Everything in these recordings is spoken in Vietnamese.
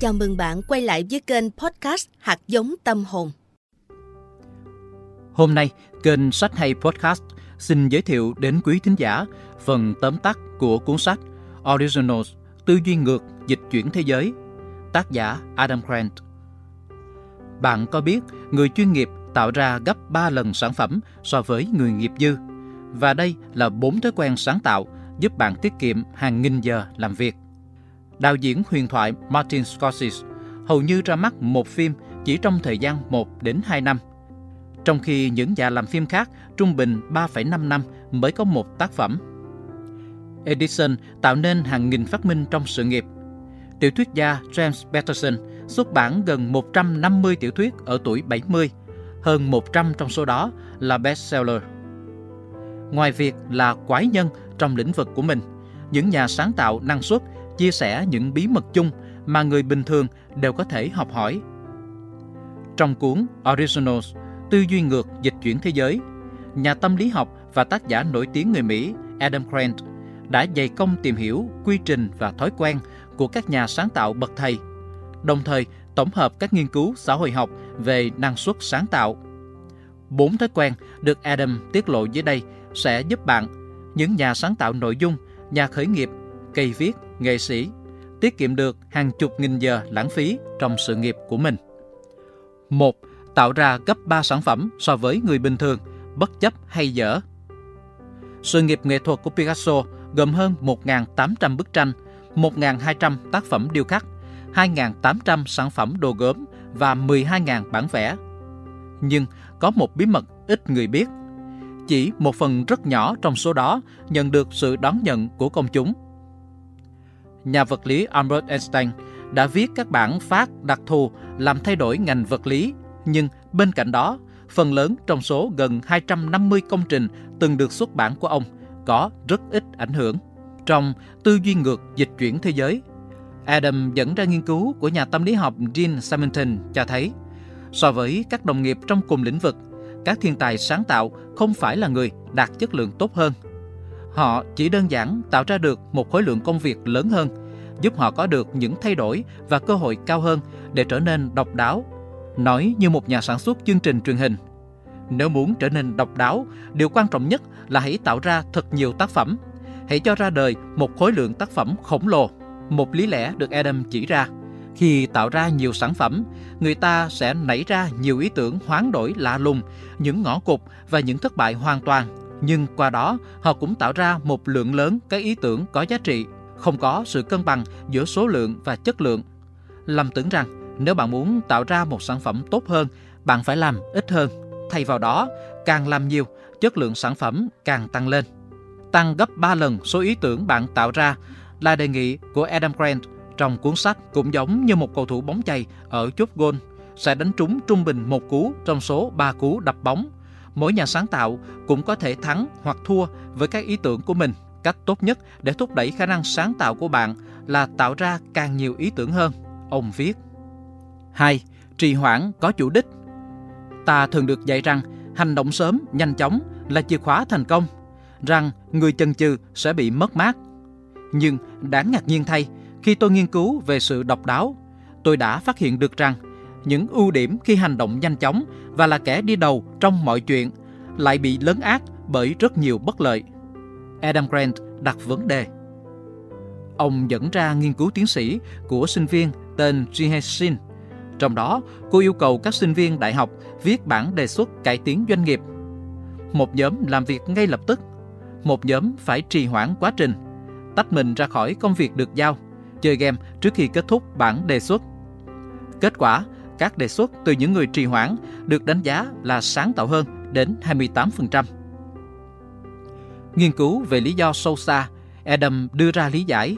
Chào mừng bạn quay lại với kênh podcast Hạt giống tâm hồn. Hôm nay, kênh Sách hay Podcast xin giới thiệu đến quý thính giả phần tóm tắt của cuốn sách Originals Tư duy ngược dịch chuyển thế giới, tác giả Adam Grant. Bạn có biết người chuyên nghiệp tạo ra gấp 3 lần sản phẩm so với người nghiệp dư? Và đây là bốn thói quen sáng tạo giúp bạn tiết kiệm hàng nghìn giờ làm việc. Đạo diễn huyền thoại Martin Scorsese hầu như ra mắt một phim chỉ trong thời gian 1 đến 2 năm, trong khi những nhà làm phim khác trung bình 3,5 năm mới có một tác phẩm. Edison tạo nên hàng nghìn phát minh trong sự nghiệp. Tiểu thuyết gia James Patterson xuất bản gần 150 tiểu thuyết ở tuổi 70, hơn 100 trong số đó là bestseller. Ngoài việc là quái nhân trong lĩnh vực của mình, những nhà sáng tạo năng suất chia sẻ những bí mật chung mà người bình thường đều có thể học hỏi. Trong cuốn Originals, Tư duy ngược dịch chuyển thế giới, nhà tâm lý học và tác giả nổi tiếng người Mỹ Adam Grant đã dày công tìm hiểu quy trình và thói quen của các nhà sáng tạo bậc thầy, đồng thời tổng hợp các nghiên cứu xã hội học về năng suất sáng tạo. Bốn thói quen được Adam tiết lộ dưới đây sẽ giúp bạn, những nhà sáng tạo nội dung, nhà khởi nghiệp, cây viết, nghệ sĩ, tiết kiệm được hàng chục nghìn giờ lãng phí trong sự nghiệp của mình. 1. Tạo ra gấp 3 sản phẩm so với người bình thường, bất chấp hay dở. Sự nghiệp nghệ thuật của Picasso gồm hơn 1.800 bức tranh, 1.200 tác phẩm điêu khắc, 2.800 sản phẩm đồ gốm và 12.000 bản vẽ. Nhưng có một bí mật ít người biết. Chỉ một phần rất nhỏ trong số đó nhận được sự đón nhận của công chúng. Nhà vật lý Albert Einstein đã viết các bản phát đặc thù làm thay đổi ngành vật lý, nhưng bên cạnh đó, phần lớn trong số gần 250 công trình từng được xuất bản của ông có rất ít ảnh hưởng. Trong Tư duy ngược dịch chuyển thế giới, Adam dẫn ra nghiên cứu của nhà tâm lý học Dean Simonton cho thấy, so với các đồng nghiệp trong cùng lĩnh vực, các thiên tài sáng tạo không phải là người đạt chất lượng tốt hơn. Họ chỉ đơn giản tạo ra được một khối lượng công việc lớn hơn, giúp họ có được những thay đổi và cơ hội cao hơn để trở nên độc đáo. Nói như một nhà sản xuất chương trình truyền hình, nếu muốn trở nên độc đáo, điều quan trọng nhất là hãy tạo ra thật nhiều tác phẩm. Hãy cho ra đời một khối lượng tác phẩm khổng lồ. Một lý lẽ được Adam chỉ ra. Khi tạo ra nhiều sản phẩm, người ta sẽ nảy ra nhiều ý tưởng hoán đổi lạ lùng, những ngõ cụt và những thất bại hoàn toàn. Nhưng qua đó, họ cũng tạo ra một lượng lớn các ý tưởng có giá trị, không có sự cân bằng giữa số lượng và chất lượng. Lầm tưởng rằng nếu bạn muốn tạo ra một sản phẩm tốt hơn, bạn phải làm ít hơn Thay vào đó, càng làm nhiều, chất lượng sản phẩm càng tăng lên. Tăng gấp 3 lần số ý tưởng bạn tạo ra là đề nghị của Adam Grant trong cuốn sách cũng giống như một cầu thủ bóng chày ở chốt gôn sẽ đánh trúng trung bình một cú trong số 3 cú đập bóng. Mỗi nhà sáng tạo cũng có thể thắng hoặc thua với các ý tưởng của mình. Cách tốt nhất để thúc đẩy khả năng sáng tạo của bạn là tạo ra càng nhiều ý tưởng hơn. Ông viết. 2. Trì hoãn có chủ đích Ta thường được dạy rằng hành động sớm, nhanh chóng là chìa khóa thành công, rằng người chần chừ sẽ bị mất mát. Nhưng đáng ngạc nhiên thay, khi tôi nghiên cứu về sự độc đáo, tôi đã phát hiện được rằng những ưu điểm khi hành động nhanh chóng và là kẻ đi đầu trong mọi chuyện lại bị lấn át bởi rất nhiều bất lợi. Adam Grant đặt vấn đề. Ông dẫn ra nghiên cứu tiến sĩ của sinh viên tên Jihae Shin trong đó, cô yêu cầu các sinh viên đại học viết bản đề xuất cải tiến doanh nghiệp. Một nhóm làm việc ngay lập tức, một nhóm phải trì hoãn quá trình, tách mình ra khỏi công việc được giao, chơi game trước khi kết thúc bản đề xuất. Kết quả, các đề xuất từ những người trì hoãn được đánh giá là sáng tạo hơn đến 28%. Nghiên cứu về lý do sâu xa, Adam đưa ra lý giải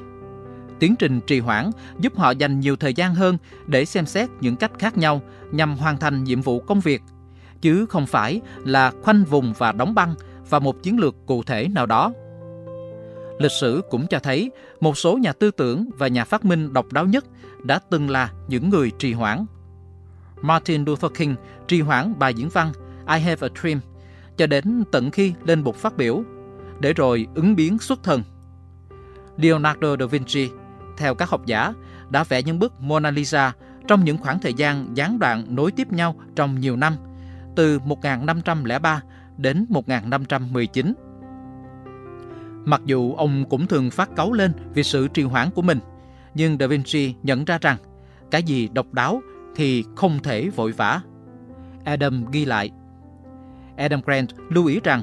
Tiến trình trì hoãn giúp họ dành nhiều thời gian hơn để xem xét những cách khác nhau nhằm hoàn thành nhiệm vụ công việc, chứ không phải là khoanh vùng và đóng băng vào một chiến lược cụ thể nào đó. Lịch sử cũng cho thấy một số nhà tư tưởng và nhà phát minh độc đáo nhất đã từng là những người trì hoãn. Martin Luther King trì hoãn bài diễn văn I Have a Dream cho đến tận khi lên bục phát biểu, để rồi ứng biến xuất thần. Leonardo da Vinci theo các học giả, đã vẽ những bức Mona Lisa trong những khoảng thời gian gián đoạn nối tiếp nhau trong nhiều năm, từ 1503 đến 1519. Mặc dù ông cũng thường phát cáu lên vì sự trì hoãn của mình, nhưng Da Vinci nhận ra rằng cái gì độc đáo thì không thể vội vã. Adam ghi lại. Adam Grant lưu ý rằng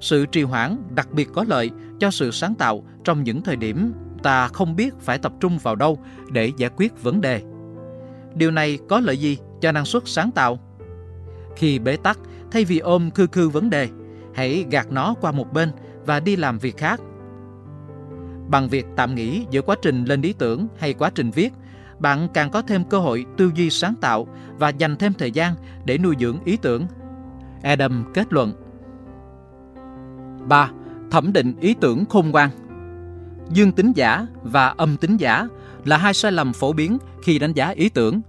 sự trì hoãn đặc biệt có lợi cho sự sáng tạo trong những thời điểm ta không biết phải tập trung vào đâu để giải quyết vấn đề. Điều này có lợi gì cho năng suất sáng tạo? Khi bế tắc, thay vì ôm khư khư vấn đề, hãy gạt nó qua một bên và đi làm việc khác. Bằng việc tạm nghỉ giữa quá trình lên ý tưởng hay quá trình viết, bạn càng có thêm cơ hội tư duy sáng tạo và dành thêm thời gian để nuôi dưỡng ý tưởng. Adam kết luận. 3. Thẩm định ý tưởng khôn ngoan Dương tính giả và âm tính giả là hai sai lầm phổ biến khi đánh giá ý tưởng,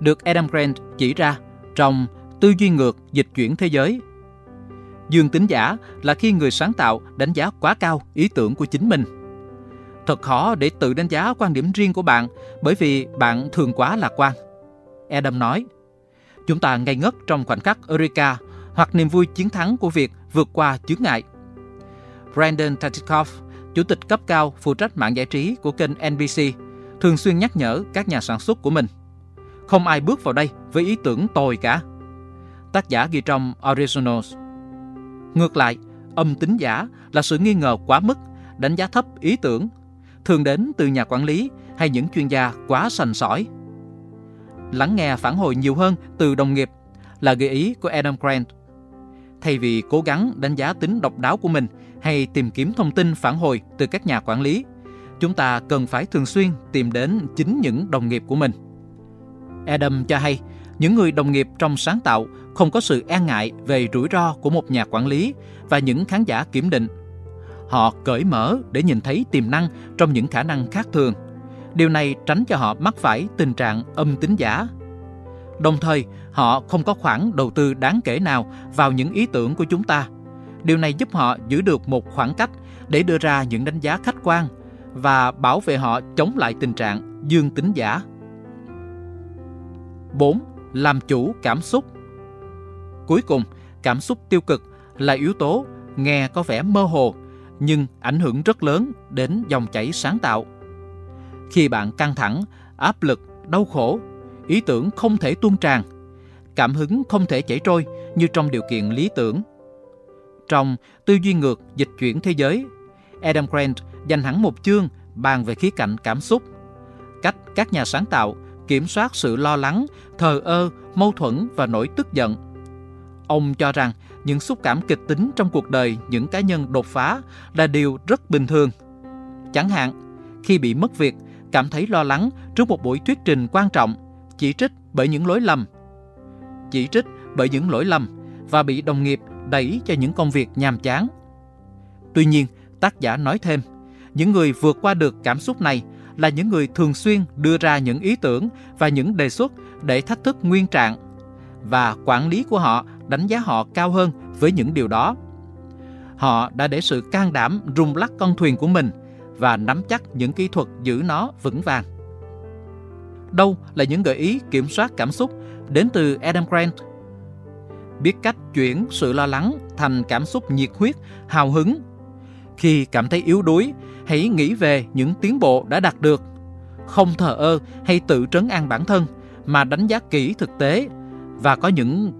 được Adam Grant chỉ ra trong Tư duy ngược dịch chuyển thế giới. Dương tính giả là khi người sáng tạo đánh giá quá cao ý tưởng của chính mình. Thật khó để tự đánh giá quan điểm riêng của bạn bởi vì bạn thường quá lạc quan. Adam nói, chúng ta ngây ngất trong khoảnh khắc Eureka hoặc niềm vui chiến thắng của việc vượt qua chướng ngại. Brandon Tatikoff, chủ tịch cấp cao phụ trách mạng giải trí của kênh NBC, thường xuyên nhắc nhở các nhà sản xuất của mình. Không ai bước vào đây với ý tưởng tồi cả. Tác giả ghi trong Originals. Ngược lại, âm tính giả là sự nghi ngờ quá mức, đánh giá thấp ý tưởng, thường đến từ nhà quản lý hay những chuyên gia quá sành sỏi. Lắng nghe phản hồi nhiều hơn từ đồng nghiệp là gợi ý của Adam Grant. Thay vì cố gắng đánh giá tính độc đáo của mình hay tìm kiếm thông tin phản hồi từ các nhà quản lý, chúng ta cần phải thường xuyên tìm đến chính những đồng nghiệp của mình. Adam cho hay, những người đồng nghiệp trong sáng tạo không có sự e ngại về rủi ro của một nhà quản lý và những khán giả kiểm định. Họ cởi mở để nhìn thấy tiềm năng trong những khả năng khác thường. Điều này tránh cho họ mắc phải tình trạng âm tính giả. Đồng thời, họ không có khoản đầu tư đáng kể nào vào những ý tưởng của chúng ta. Điều này giúp họ giữ được một khoảng cách để đưa ra những đánh giá khách quan và bảo vệ họ chống lại tình trạng dương tính giả. 4. Làm chủ cảm xúc Cuối cùng, cảm xúc tiêu cực là yếu tố nghe có vẻ mơ hồ nhưng ảnh hưởng rất lớn đến dòng chảy sáng tạo. Khi bạn căng thẳng, áp lực, đau khổ, ý tưởng không thể tuôn tràn, cảm hứng không thể chảy trôi như trong điều kiện lý tưởng. Trong Tư duy ngược dịch chuyển thế giới, Adam Grant dành hẳn một chương bàn về khía cạnh cảm xúc, cách các nhà sáng tạo kiểm soát sự lo lắng, thờ ơ, mâu thuẫn và nỗi tức giận. Ông cho rằng những xúc cảm kịch tính trong cuộc đời những cá nhân đột phá là điều rất bình thường. Chẳng hạn, khi bị mất việc, cảm thấy lo lắng trước một buổi thuyết trình quan trọng, chỉ trích bởi những lỗi lầm. Chỉ trích bởi những lỗi lầm và bị đồng nghiệp đẩy cho những công việc nhàm chán. Tuy nhiên, tác giả nói thêm, những người vượt qua được cảm xúc này là những người thường xuyên đưa ra những ý tưởng và những đề xuất để thách thức nguyên trạng và quản lý của họ đánh giá họ cao hơn với những điều đó. Họ đã để sự can đảm rung lắc con thuyền của mình và nắm chắc những kỹ thuật giữ nó vững vàng. Đâu là những gợi ý kiểm soát cảm xúc đến từ Adam Grant? Biết cách chuyển sự lo lắng thành cảm xúc nhiệt huyết, hào hứng. Khi cảm thấy yếu đuối, hãy nghĩ về những tiến bộ đã đạt được. Không thờ ơ hay tự trấn an bản thân, mà đánh giá kỹ thực tế và có những